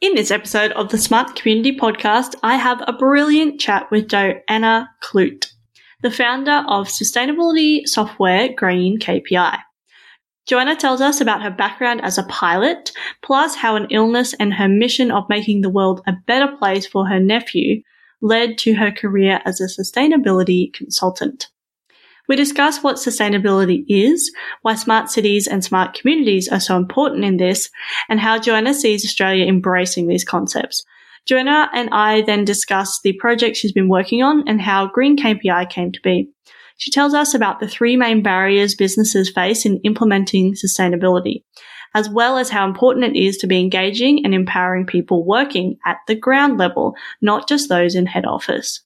In this episode of the Smart Community Podcast, I have a brilliant chat with Johanna Kloot, the founder of sustainability software Green KPI. Johanna tells us about her background as a pilot, plus how an illness and her mission of making the world a better place for her nephew led to her career as a sustainability consultant. We discuss what sustainability is, why smart cities and smart communities are so important in this, and how Johanna sees Australia embracing these concepts. Johanna and I then discuss the project she's been working on and how Green KPI came to be. She tells us about the three main barriers businesses face in implementing sustainability, as well as how important it is to be engaging and empowering people working at the ground level, not just those in head office.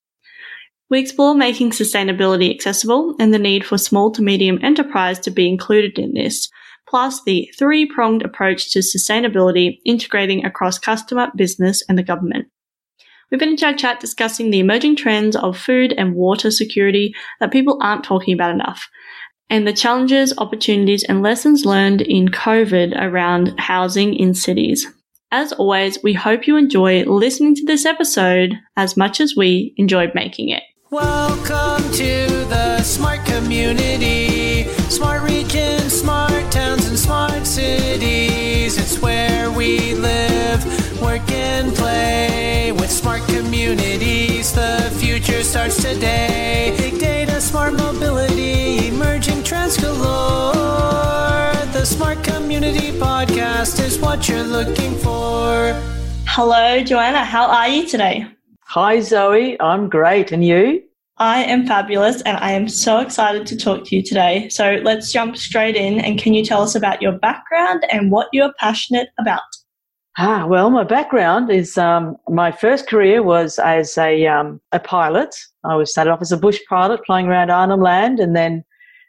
We explore making sustainability accessible and the need for small to medium enterprise to be included in this, plus the three pronged approach to sustainability integrating across customer, business, and the government. We finished our chat discussing the emerging trends of food and water security that people aren't talking about enough, and the challenges, opportunities, and lessons learned in COVID around housing in cities. As always, we hope you enjoy listening to this episode as much as we enjoyed making it. Welcome to the smart community. Smart regions, smart towns, and smart cities. It's where we live, work, and play. With smart communities, the future starts today. Big data, smart mobility, emerging trends galore. The Smart Community Podcast is what you're looking for. Hello, Johanna. How are you today? Hi, Zoe. I'm great. And you? I am fabulous and I am so excited to talk to you today. So let's jump straight in. And can you tell us about your background and what you're passionate about? Ah, well, my background is um, my first career was as a, um, a pilot. I was started off as a bush pilot flying around Arnhem Land and then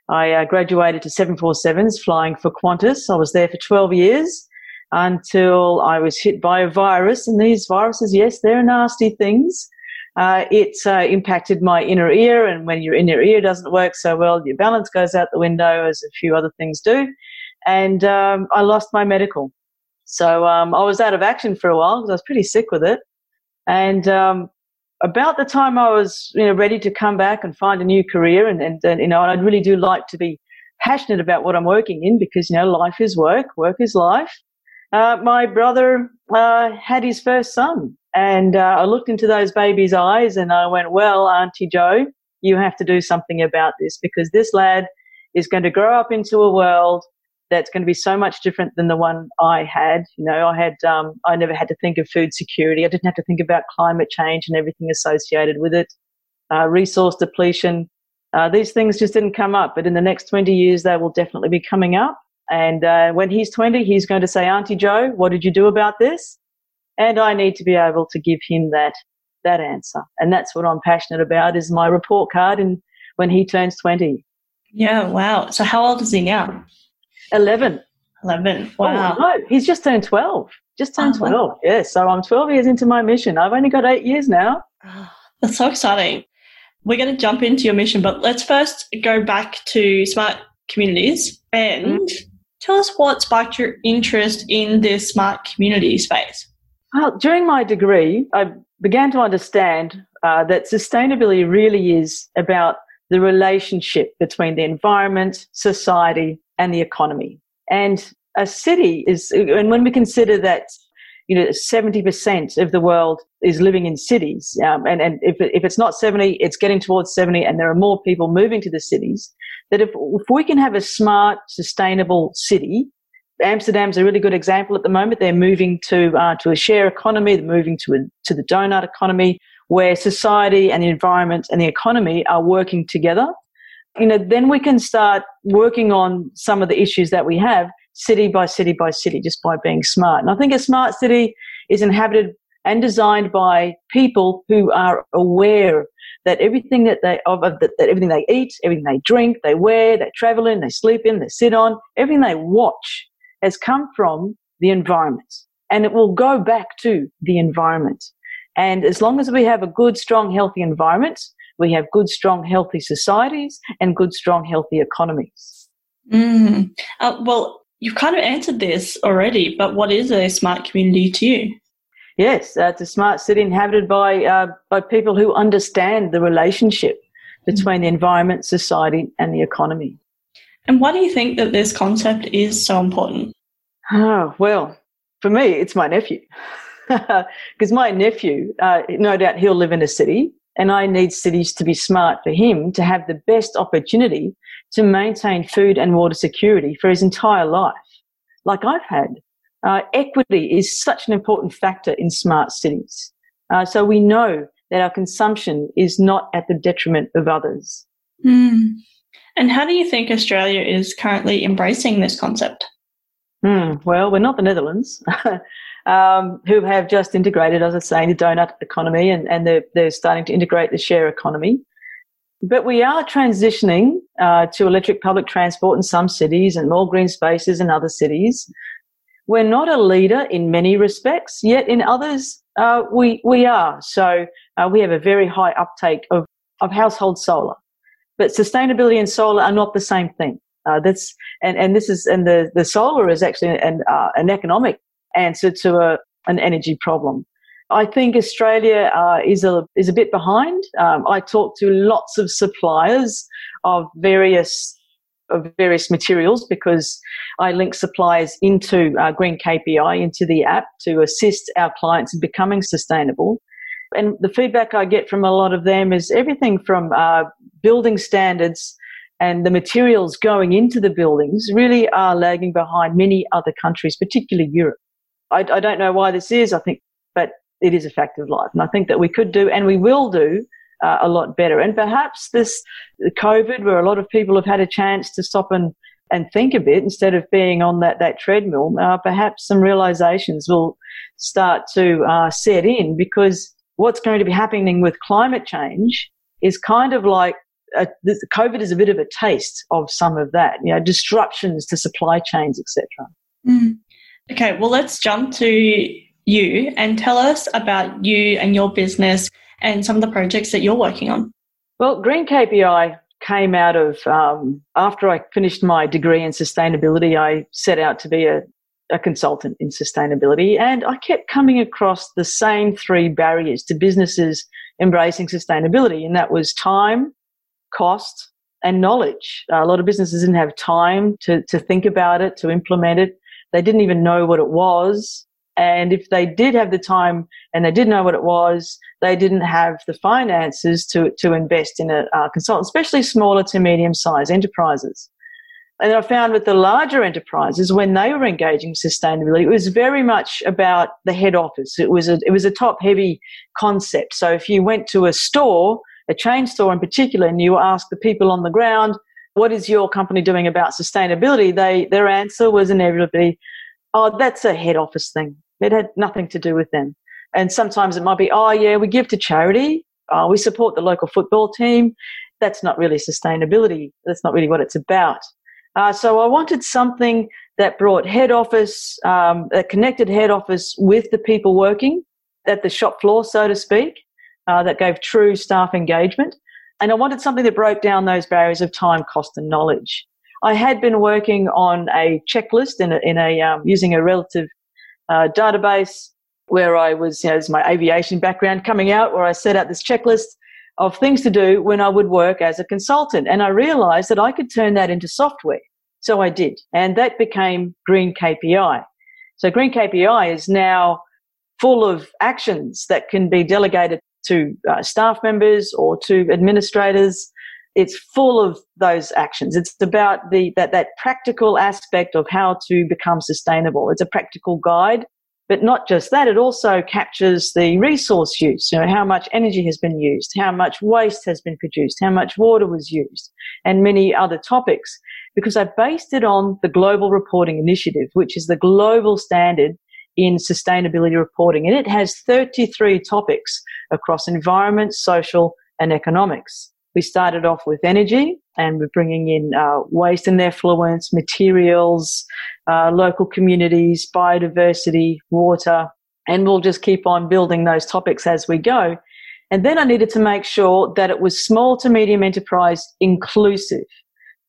I uh, graduated to 747s flying for Qantas. I was there for 12 years until I was hit by a virus. And these viruses, yes, they're nasty things. Uh, it uh, impacted my inner ear, and when your inner ear doesn't work so well, your balance goes out the window, as a few other things do. And um, I lost my medical. So um, I was out of action for a while because I was pretty sick with it. And um, about the time I was, you know, ready to come back and find a new career, and, and, and you know, and I really do like to be passionate about what I'm working in because you know, life is work, work is life. Uh, my brother uh, had his first son, and uh, I looked into those babies' eyes and I went, Well, Auntie Joe, you have to do something about this because this lad is going to grow up into a world that's going to be so much different than the one I had. You know, I had, um, I never had to think of food security. I didn't have to think about climate change and everything associated with it, uh, resource depletion. Uh, these things just didn't come up, but in the next 20 years, they will definitely be coming up. And uh, when he's 20, he's going to say, Auntie Joe, what did you do about this? And I need to be able to give him that, that answer. And that's what I'm passionate about is my report card and when he turns 20. Yeah, wow. So how old is he now? 11. 11. Wow. Oh, no, he's just turned 12. Just turned oh, 12. Wow. Yeah, so I'm 12 years into my mission. I've only got eight years now. That's so exciting. We're going to jump into your mission, but let's first go back to smart communities and mm-hmm. Tell us what sparked your interest in this smart community space. Well, during my degree, I began to understand uh, that sustainability really is about the relationship between the environment, society, and the economy. And a city is, and when we consider that, you know, 70% of the world is living in cities, um, and, and if, if it's not 70, it's getting towards 70, and there are more people moving to the cities, that if, if we can have a smart, sustainable city, Amsterdam's a really good example at the moment. They're moving to uh, to a share economy. They're moving to a, to the donut economy, where society and the environment and the economy are working together. You know, then we can start working on some of the issues that we have, city by city by city, just by being smart. And I think a smart city is inhabited and designed by people who are aware that everything that they of, that, that everything they eat, everything they drink, they wear, they travel in, they sleep in, they sit on, everything they watch has come from the environment and it will go back to the environment. And as long as we have a good, strong, healthy environment, we have good, strong, healthy societies and good, strong, healthy economies. Mm. Uh, well, you've kind of answered this already, but what is a smart community to you? Yes, uh, it's a smart city inhabited by uh, by people who understand the relationship between the environment, society, and the economy. And why do you think that this concept is so important? Oh, well, for me, it's my nephew. Because my nephew, uh, no doubt he'll live in a city, and I need cities to be smart for him to have the best opportunity to maintain food and water security for his entire life, like I've had. Uh, equity is such an important factor in smart cities. Uh, so we know that our consumption is not at the detriment of others. Mm. And how do you think Australia is currently embracing this concept? Mm, well, we're not the Netherlands, um, who have just integrated, as I was saying, the donut economy and, and they're, they're starting to integrate the share economy. But we are transitioning uh, to electric public transport in some cities and more green spaces in other cities. We're not a leader in many respects, yet in others uh, we we are. So uh, we have a very high uptake of of household solar, but sustainability and solar are not the same thing. Uh, that's and and this is and the the solar is actually an uh, an economic answer to a an energy problem. I think Australia uh, is a is a bit behind. Um, I talk to lots of suppliers of various of various materials because I link suppliers into uh, Green KPI into the app to assist our clients in becoming sustainable. And the feedback I get from a lot of them is everything from uh, building standards and the materials going into the buildings really are lagging behind many other countries, particularly Europe. I, I don't know why this is. I think, but it is a fact of life, and I think that we could do and we will do uh, a lot better. And perhaps this COVID, where a lot of people have had a chance to stop and and think a bit instead of being on that that treadmill, uh, perhaps some realizations will start to uh, set in because what's going to be happening with climate change is kind of like a, this, COVID is a bit of a taste of some of that, you know, disruptions to supply chains, etc. Mm. Okay, well, let's jump to you and tell us about you and your business and some of the projects that you're working on. Well, Green KPI came out of um, after I finished my degree in sustainability. I set out to be a, a consultant in sustainability, and I kept coming across the same three barriers to businesses embracing sustainability, and that was time, cost, and knowledge. A lot of businesses didn't have time to, to think about it, to implement it. They didn't even know what it was. And if they did have the time and they did know what it was, they didn't have the finances to, to invest in a uh, consultant, especially smaller to medium sized enterprises. And I found with the larger enterprises, when they were engaging sustainability, it was very much about the head office. It was a, it was a top heavy concept. So if you went to a store, a chain store in particular, and you asked the people on the ground, what is your company doing about sustainability? They, their answer was inevitably, oh, that's a head office thing. It had nothing to do with them. And sometimes it might be, oh, yeah, we give to charity. Uh, we support the local football team. That's not really sustainability. That's not really what it's about. Uh, so I wanted something that brought head office, um, that connected head office with the people working at the shop floor, so to speak, uh, that gave true staff engagement. And I wanted something that broke down those barriers of time, cost, and knowledge. I had been working on a checklist in a, in a um, using a relative uh, database where I was, you know, as my aviation background coming out, where I set out this checklist of things to do when I would work as a consultant. And I realized that I could turn that into software. So I did. And that became Green KPI. So Green KPI is now full of actions that can be delegated to uh, staff members or to administrators. It's full of those actions. It's about the that that practical aspect of how to become sustainable. It's a practical guide, but not just that. It also captures the resource use. You know, how much energy has been used, how much waste has been produced, how much water was used, and many other topics. Because I based it on the Global Reporting Initiative, which is the global standard in sustainability reporting. And it has 33 topics across environment, social, and economics. We started off with energy and we're bringing in uh, waste and effluents, materials, uh, local communities, biodiversity, water, and we'll just keep on building those topics as we go. And then I needed to make sure that it was small to medium enterprise inclusive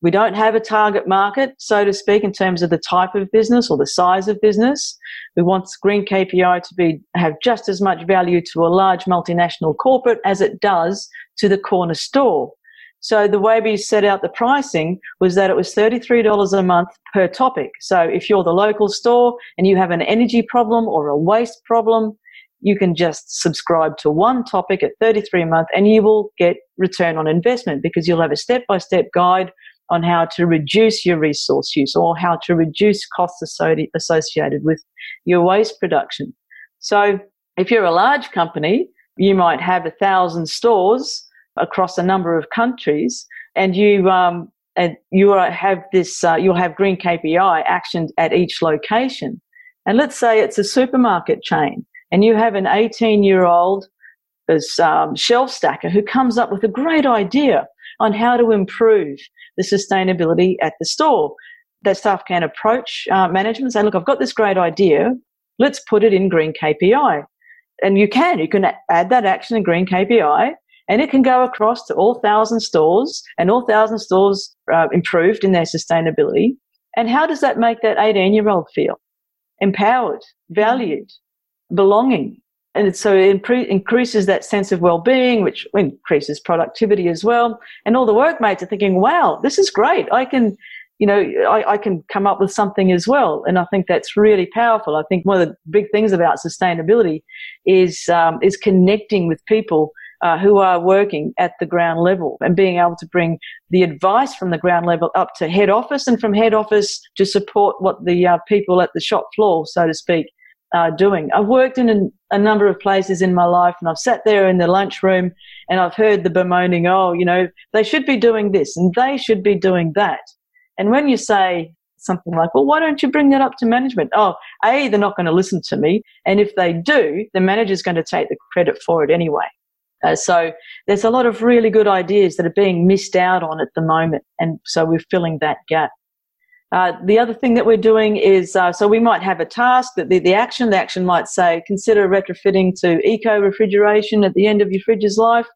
We don't have a target market, so to speak, in terms of the type of business or the size of business. We want Green KPI to be have just as much value to a large multinational corporate as it does to the corner store. So the way we set out the pricing was that it was $33 a month per topic. So if you're the local store and you have an energy problem or a waste problem, you can just subscribe to one topic at 33 a month and you will get return on investment because you'll have a step by step guide on how to reduce your resource use or how to reduce costs associated with your waste production. So if you're a large company, you might have a thousand stores across a number of countries and you, um, and you have this, uh, you'll have green KPI actioned at each location. And let's say it's a supermarket chain and you have an 18 year old um, shelf stacker who comes up with a great idea on how to improve the sustainability at the store. That staff can approach uh, management and say, look, I've got this great idea. Let's put it in green KPI. And you can, you can add that action in green KPI and it can go across to all thousand stores and all thousand stores uh, improved in their sustainability. And how does that make that 18 year old feel? Empowered, valued, belonging. And so it impre- increases that sense of well-being, which increases productivity as well. And all the workmates are thinking, wow, this is great. I can, you know, I, I, can come up with something as well. And I think that's really powerful. I think one of the big things about sustainability is, um, is connecting with people uh, who are working at the ground level and being able to bring the advice from the ground level up to head office and from head office to support what the uh, people at the shop floor, so to speak, are doing. I've worked in a, a, number of places in my life and I've sat there in the lunchroom and I've heard the bemoaning, oh, you know, they should be doing this and they should be doing that. And when you say something like, well, why don't you bring that up to management? Oh, A, they're not going to listen to me. And if they do, the manager's going to take the credit for it anyway. Uh, so there's a lot of really good ideas that are being missed out on at the moment. And so we're filling that gap. Uh, the other thing that we're doing is uh, so we might have a task that the, the action, the action might say, consider retrofitting to eco refrigeration at the end of your fridge's life.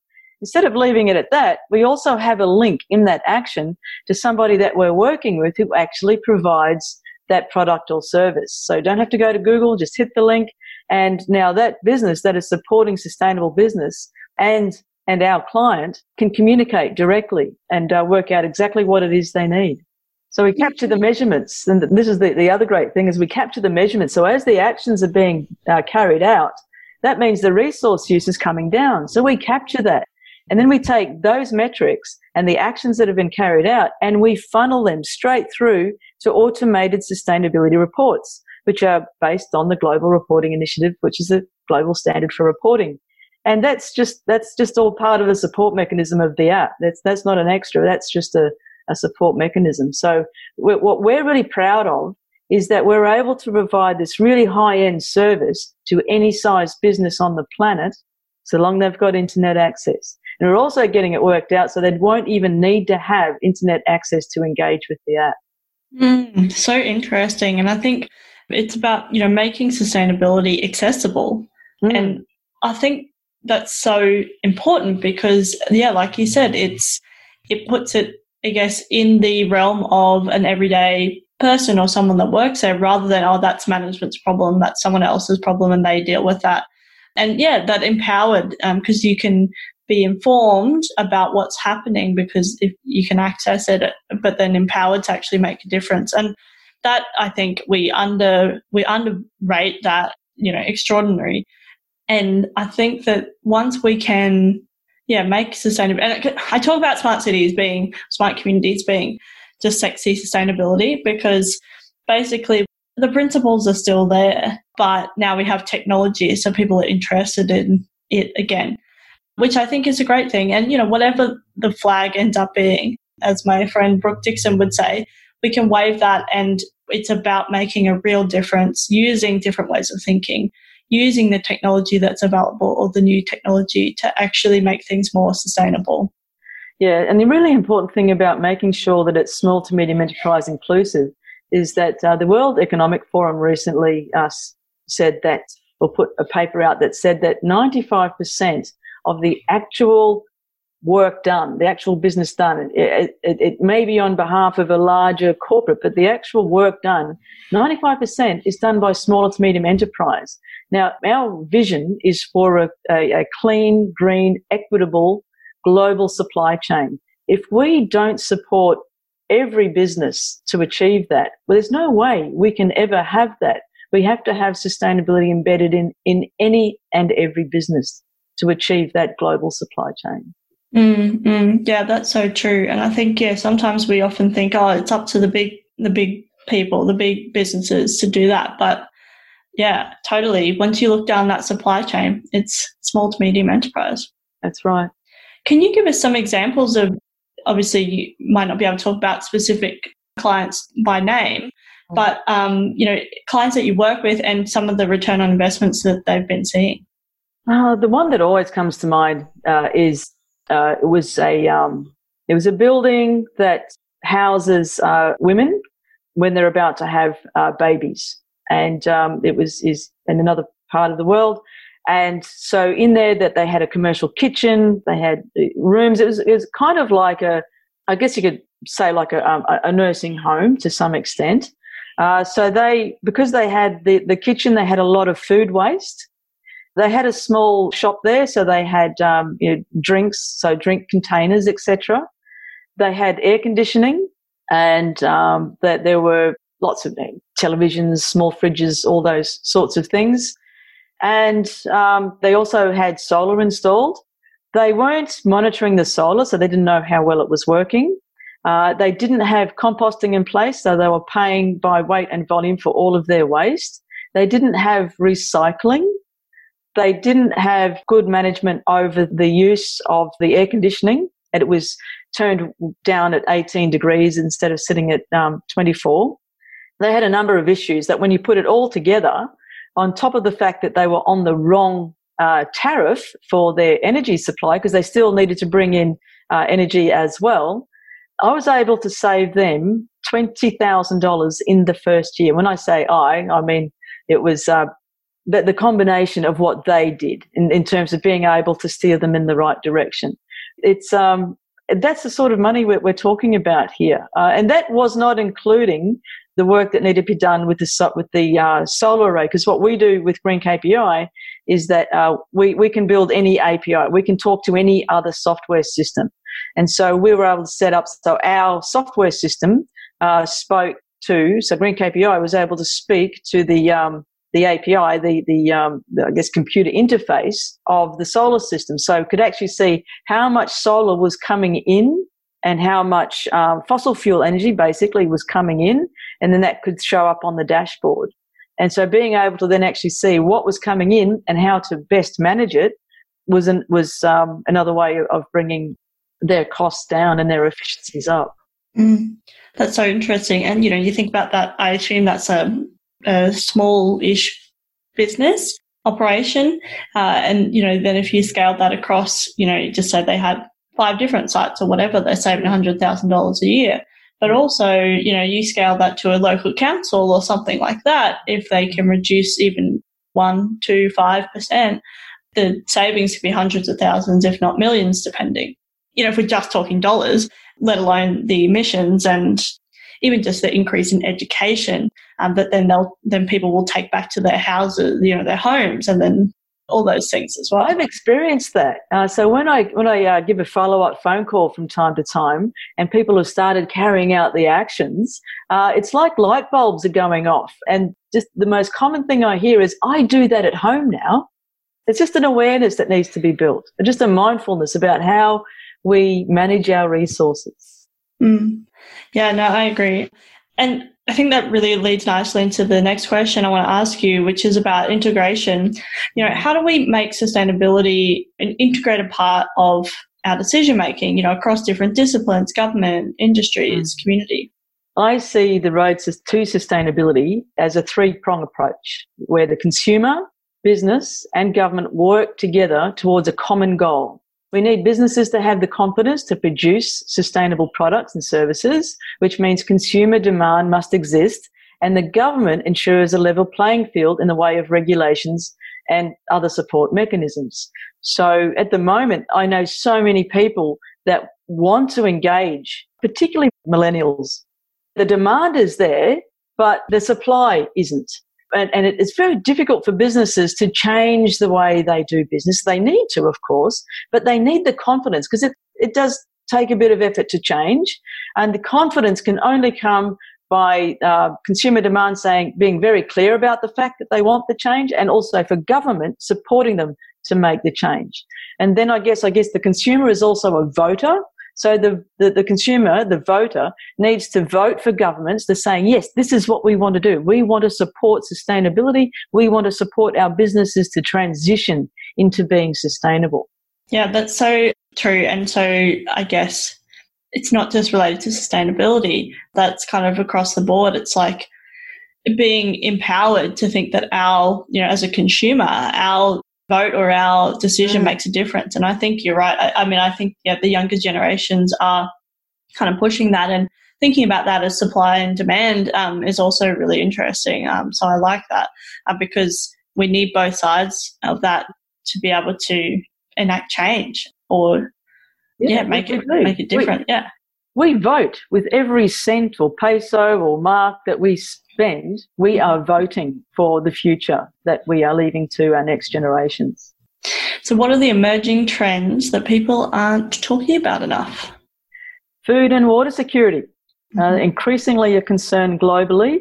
Instead of leaving it at that, we also have a link in that action to somebody that we're working with who actually provides that product or service. So don't have to go to Google, just hit the link. And now that business that is supporting sustainable business and and our client can communicate directly and uh, work out exactly what it is they need. So we capture the measurements, and this is the, the other great thing is we capture the measurements. So as the actions are being uh, carried out, that means the resource use is coming down. So we capture that. And then we take those metrics and the actions that have been carried out and we funnel them straight through to automated sustainability reports, which are based on the Global Reporting Initiative, which is a global standard for reporting. And that's just, that's just all part of the support mechanism of the app. That's, that's not an extra. That's just a, a support mechanism. So we're, what we're really proud of is that we're able to provide this really high end service to any size business on the planet, so long they've got internet access. And we're also getting it worked out so they won't even need to have internet access to engage with the app. Mm, so interesting. And I think it's about, you know, making sustainability accessible. Mm. And I think that's so important because, yeah, like you said, it's, it puts it I guess, in the realm of an everyday person or someone that works there rather than, oh, that's management's problem, that's someone else's problem and they deal with that. And yeah, that empowered because um, you can be informed about what's happening because if you can access it, but then empowered to actually make a difference. And that I think we under we underrate that, you know, extraordinary. And I think that once we can yeah, make sustainable. And I talk about smart cities being smart communities being just sexy sustainability because basically the principles are still there, but now we have technology, so people are interested in it again, which I think is a great thing. And you know, whatever the flag ends up being, as my friend Brooke Dixon would say, we can wave that, and it's about making a real difference using different ways of thinking using the technology that's available or the new technology to actually make things more sustainable. Yeah, and the really important thing about making sure that it's small to medium enterprise inclusive is that uh, the World Economic Forum recently uh, said that, or put a paper out that said that 95% of the actual work done, the actual business done. It, it, it, may be on behalf of a larger corporate, but the actual work done, 95% is done by smaller to medium enterprise. Now, our vision is for a, a, a clean, green, equitable global supply chain. If we don't support every business to achieve that, well, there's no way we can ever have that. We have to have sustainability embedded in, in any and every business to achieve that global supply chain. Mm, yeah, that's so true. And I think yeah, sometimes we often think, oh, it's up to the big the big people, the big businesses to do that. But yeah, totally. Once you look down that supply chain, it's small to medium enterprise. That's right. Can you give us some examples of obviously you might not be able to talk about specific clients by name, mm. but um, you know, clients that you work with and some of the return on investments that they've been seeing? Uh, the one that always comes to mind uh, is uh, it was a um, it was a building that houses uh, women when they're about to have uh, babies, and um, it was is in another part of the world. And so in there that they had a commercial kitchen, they had uh, rooms. It was it was kind of like a, I guess you could say like a, um, a nursing home to some extent. Uh, so they because they had the the kitchen, they had a lot of food waste. They had a small shop there, so they had um, you know, drinks, so drink containers, etc. They had air conditioning, and um, that there were lots of televisions, small fridges, all those sorts of things. And um, they also had solar installed. They weren't monitoring the solar, so they didn't know how well it was working. Uh, they didn't have composting in place, so they were paying by weight and volume for all of their waste. They didn't have recycling, they didn't have good management over the use of the air conditioning, and it was turned down at 18 degrees instead of sitting at um, 24. They had a number of issues that when you put it all together, on top of the fact that they were on the wrong uh, tariff for their energy supply, because they still needed to bring in uh, energy as well, I was able to save them $20,000 in the first year. When I say I, I mean it was uh, the, the combination of what they did in, in terms of being able to steer them in the right direction. It's um, that's the sort of money we're, we're talking about here, uh, and that was not including the work that needed to be done with the with the uh, solar array. Because what we do with Green KPI is that uh, we we can build any API, we can talk to any other software system, and so we were able to set up so our software system uh, spoke to so Green KPI was able to speak to the um, the API, the, the, um, the, I guess, computer interface of the solar system. So could actually see how much solar was coming in and how much um, fossil fuel energy basically was coming in. And then that could show up on the dashboard. And so being able to then actually see what was coming in and how to best manage it was, an, was um, another way of bringing their costs down and their efficiencies up. Mm, that's so interesting. And, you know, you think about that, I assume that's a a small-ish business operation. Uh, and, you know, then if you scaled that across, you know, just say they had five different sites or whatever, they're saving $100,000 a year. But also, you know, you scale that to a local council or something like that, if they can reduce even one, two, five percent, the savings could be hundreds of thousands, if not millions, depending. You know, if we're just talking dollars, let alone the emissions and even just the increase in education um, that then they'll then people will take back to their houses, you know, their homes, and then all those things as well. I've experienced that. Uh, so when I when I uh, give a follow up phone call from time to time, and people have started carrying out the actions, uh, it's like light bulbs are going off. And just the most common thing I hear is, "I do that at home now." It's just an awareness that needs to be built, just a mindfulness about how we manage our resources. Mm. Yeah, no, I agree. And I think that really leads nicely into the next question I want to ask you, which is about integration. You know, how do we make sustainability an integrated part of our decision making, you know, across different disciplines, government, industries, mm. community? I see the road to sustainability as a three prong approach where the consumer, business, and government work together towards a common goal. We need businesses to have the confidence to produce sustainable products and services, which means consumer demand must exist and the government ensures a level playing field in the way of regulations and other support mechanisms. So at the moment, I know so many people that want to engage, particularly millennials. The demand is there, but the supply isn't. And, and it's very difficult for businesses to change the way they do business. They need to, of course, but they need the confidence because it, it does take a bit of effort to change. And the confidence can only come by uh, consumer demand saying, being very clear about the fact that they want the change and also for government supporting them to make the change. And then I guess, I guess the consumer is also a voter. So the, the, the, consumer, the voter, needs to vote for governments. They're saying, yes, this is what we want to do. We want to support sustainability. We want to support our businesses to transition into being sustainable. Yeah, that's so true. And so I guess it's not just related to sustainability. That's kind of across the board. It's like being empowered to think that our, you know, as a consumer, our vote or our decision mm. makes a difference. And I think you're right. I, I mean, I think yeah, the younger generations are kind of pushing that and thinking about that as supply and demand um, is also really interesting. Um, so I like that uh, because we need both sides of that to be able to enact change or yeah, yeah make it do. make it different. We, yeah. We vote with every cent or peso or mark that we spend. We are voting for the future that we are leaving to our next generations. So, what are the emerging trends that people aren't talking about enough? Food and water security, uh, mm-hmm. uh, increasingly a concern globally.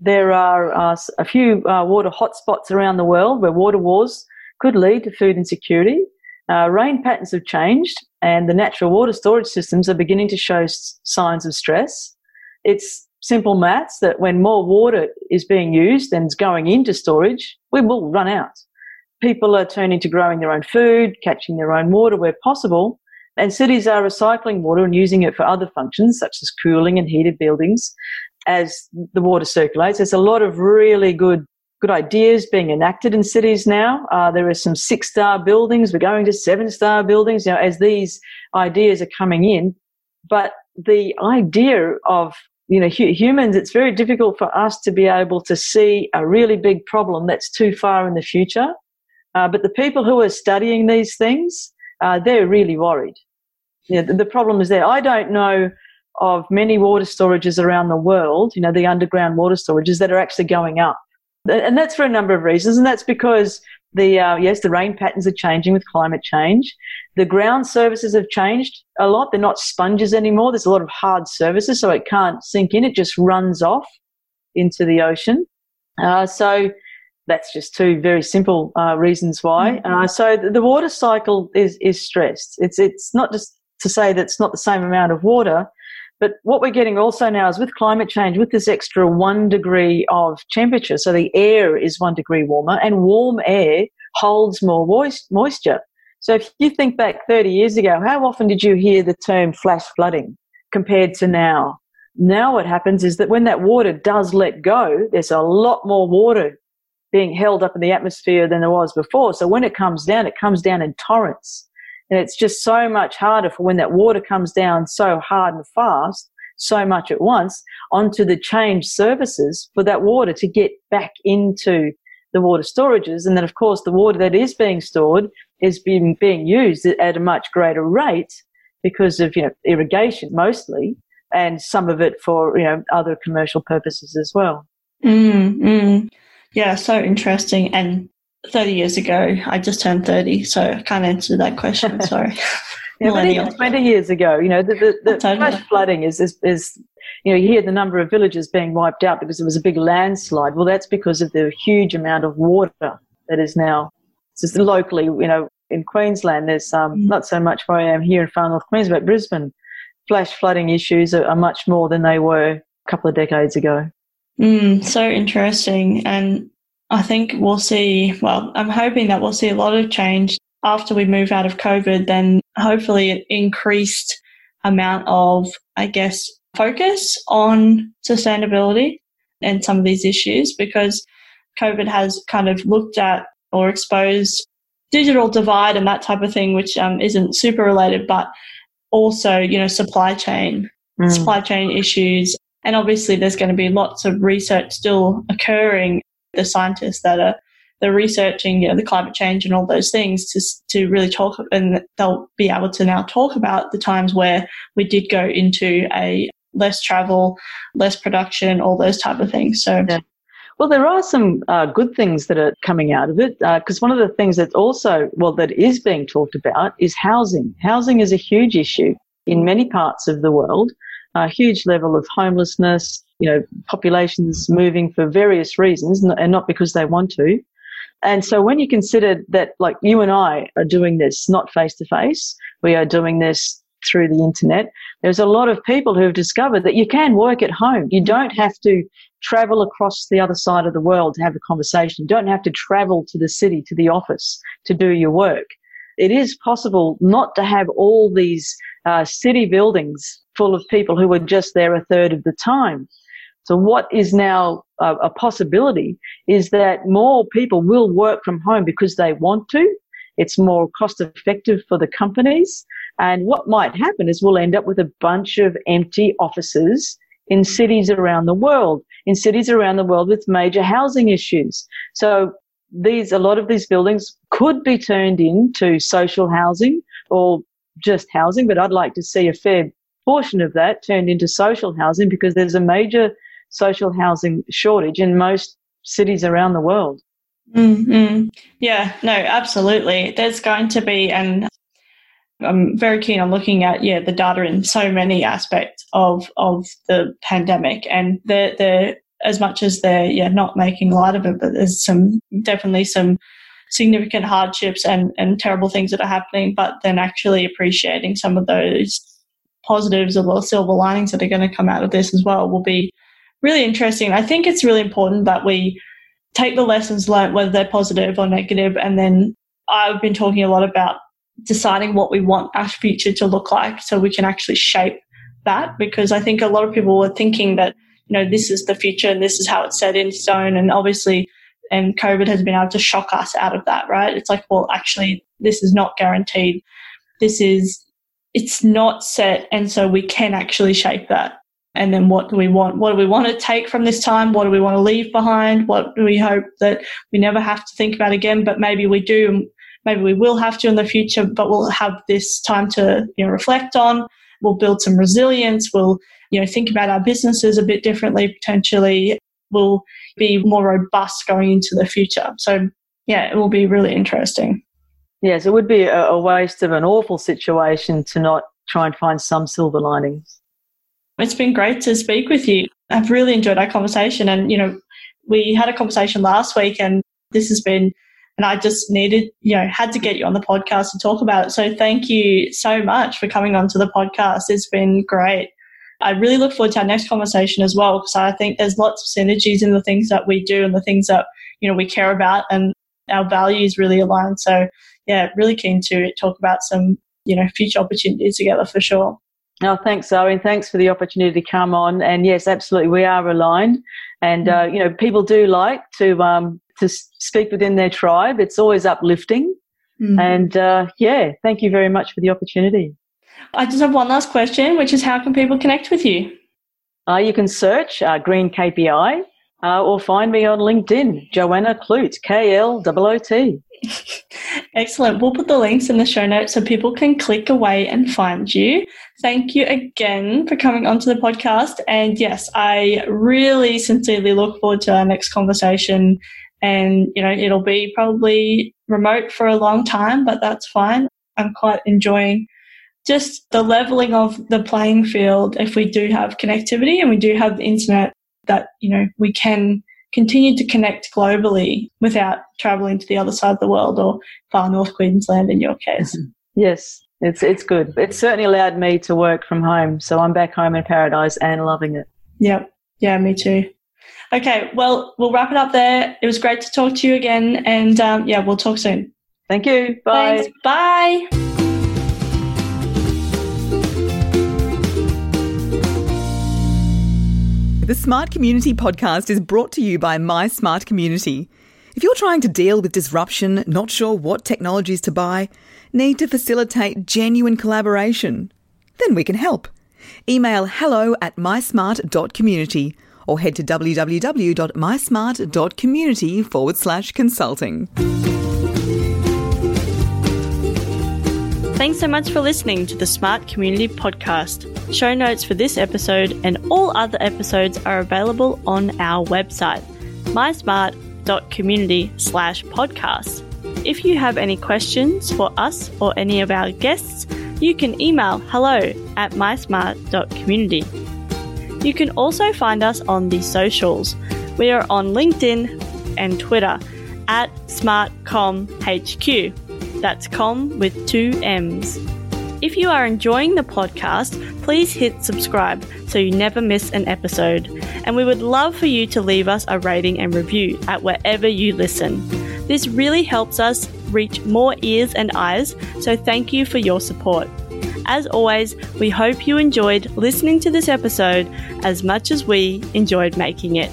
There are uh, a few uh, water hotspots around the world where water wars could lead to food insecurity. Uh, rain patterns have changed, and the natural water storage systems are beginning to show s- signs of stress. It's simple maths that when more water is being used and is going into storage, we will run out. People are turning to growing their own food, catching their own water where possible, and cities are recycling water and using it for other functions such as cooling and heated buildings as the water circulates. There's a lot of really good good ideas being enacted in cities now. Uh, there are some six star buildings. We're going to seven star buildings you know, as these ideas are coming in. But the idea of you know hu- humans, it's very difficult for us to be able to see a really big problem that's too far in the future. Uh, but the people who are studying these things, uh, they're really worried. You know, the, the problem is there. I don't know of many water storages around the world, you know, the underground water storages that are actually going up. And that's for a number of reasons. And that's because the, uh, yes, the rain patterns are changing with climate change. The ground surfaces have changed a lot. They're not sponges anymore. There's a lot of hard surfaces, so it can't sink in. It just runs off into the ocean. Uh, so that's just two very simple uh, reasons why. Mm-hmm. Uh, so the, the water cycle is, is stressed. It's, it's not just to say that it's not the same amount of water, but what we're getting also now is with climate change, with this extra one degree of temperature, so the air is one degree warmer, and warm air holds more moisture. So if you think back 30 years ago, how often did you hear the term flash flooding compared to now? Now what happens is that when that water does let go, there's a lot more water being held up in the atmosphere than there was before. So when it comes down, it comes down in torrents. And it's just so much harder for when that water comes down so hard and fast, so much at once, onto the change services for that water to get back into the water storages. And then, of course, the water that is being stored is being, being used at a much greater rate because of, you know, irrigation mostly and some of it for, you know, other commercial purposes as well. Mm, mm. Yeah, so interesting. And 30 years ago. I just turned 30, so I can't answer that question. Sorry. yeah, but even 20 years ago, you know, the, the, the totally. flooding is, is, is, you know, you hear the number of villages being wiped out because it was a big landslide. Well, that's because of the huge amount of water that is now, just locally, you know, in Queensland, there's um, mm. not so much where I am here in far north Queensland, but Brisbane, flash flooding issues are, are much more than they were a couple of decades ago. Mm, so interesting. And I think we'll see, well, I'm hoping that we'll see a lot of change after we move out of COVID, then hopefully an increased amount of, I guess, focus on sustainability and some of these issues because COVID has kind of looked at or exposed digital divide and that type of thing, which um, isn't super related, but also, you know, supply chain, mm. supply chain issues. And obviously there's going to be lots of research still occurring the scientists that are the researching, you know, the climate change and all those things to, to really talk and they'll be able to now talk about the times where we did go into a less travel, less production, all those type of things. So yeah. Well, there are some uh, good things that are coming out of it because uh, one of the things that also, well, that is being talked about is housing. Housing is a huge issue in many parts of the world. A huge level of homelessness, you know, populations moving for various reasons and not because they want to. And so when you consider that, like you and I are doing this not face to face, we are doing this through the internet, there's a lot of people who have discovered that you can work at home. You don't have to travel across the other side of the world to have a conversation. You don't have to travel to the city, to the office to do your work. It is possible not to have all these uh, city buildings full of people who are just there a third of the time. So what is now a, a possibility is that more people will work from home because they want to. It's more cost effective for the companies. And what might happen is we'll end up with a bunch of empty offices in cities around the world, in cities around the world with major housing issues. So these, a lot of these buildings could be turned into social housing or just housing, but I'd like to see a fair portion of that turned into social housing because there's a major social housing shortage in most cities around the world. Mm-hmm. Yeah, no, absolutely. There's going to be, and I'm very keen on looking at yeah the data in so many aspects of of the pandemic, and the the as much as they're yeah not making light of it, but there's some definitely some significant hardships and and terrible things that are happening, but then actually appreciating some of those positives or silver linings that are going to come out of this as well will be really interesting. I think it's really important that we take the lessons learned, whether they're positive or negative, and then I've been talking a lot about deciding what we want our future to look like so we can actually shape that because I think a lot of people were thinking that, you know, this is the future and this is how it's set in stone. And obviously, and COVID has been able to shock us out of that, right? It's like, well, actually, this is not guaranteed. This is, it's not set. And so we can actually shape that. And then what do we want? What do we want to take from this time? What do we want to leave behind? What do we hope that we never have to think about again? But maybe we do. Maybe we will have to in the future, but we'll have this time to you know, reflect on. We'll build some resilience. We'll you know think about our businesses a bit differently potentially. We'll be more robust going into the future. So yeah, it will be really interesting. Yes, it would be a, a waste of an awful situation to not try and find some silver linings. It's been great to speak with you. I've really enjoyed our conversation. And, you know, we had a conversation last week and this has been, and I just needed, you know, had to get you on the podcast to talk about it. So thank you so much for coming onto the podcast. It's been great. I really look forward to our next conversation as well because I think there's lots of synergies in the things that we do and the things that, you know, we care about and our values really align. So yeah, really keen to talk about some, you know, future opportunities together for sure. Oh, thanks, Zoe, and thanks for the opportunity to come on. And yes, absolutely, we are aligned. And uh, you know, people do like to um, to speak within their tribe. It's always uplifting. Mm-hmm. And uh, yeah, thank you very much for the opportunity. I just have one last question, which is how can people connect with you? Uh, you can search uh, Green KPI uh, or find me on LinkedIn, Johanna Kloot, K L O O T. Excellent. We'll put the links in the show notes so people can click away and find you. Thank you again for coming onto the podcast. And yes, I really sincerely look forward to our next conversation. And, you know, it'll be probably remote for a long time, but that's fine. I'm quite enjoying just the leveling of the playing field if we do have connectivity and we do have the internet that, you know, we can continue to connect globally without traveling to the other side of the world or far north Queensland in your case. Yes, it's it's good. It's certainly allowed me to work from home, so I'm back home in paradise and loving it. Yep. Yeah, me too. Okay, well, we'll wrap it up there. It was great to talk to you again, and um, yeah, we'll talk soon. Thank you. Bye. Thanks. Bye. The Smart Community podcast is brought to you by My Smart Community. If you're trying to deal with disruption, not sure what technologies to buy, need to facilitate genuine collaboration, then we can help. Email hello at mysmart.community or head to www.mysmart.community forward slash consulting. Thanks so much for listening to the Smart Community Podcast. Show notes for this episode and all other episodes are available on our website, mysmart.community slash podcast. If you have any questions for us or any of our guests, you can email hello at mysmart.community. You can also find us on the socials. We are on LinkedIn and Twitter at SmartComHQ. That's com with two M's. If you are enjoying the podcast, please hit subscribe so you never miss an episode. And we would love for you to leave us a rating and review at wherever you listen. This really helps us reach more ears and eyes, so thank you for your support. As always, we hope you enjoyed listening to this episode as much as we enjoyed making it.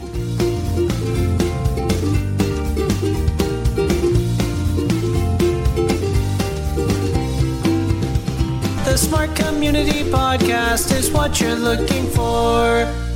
Community Podcast is what you're looking for.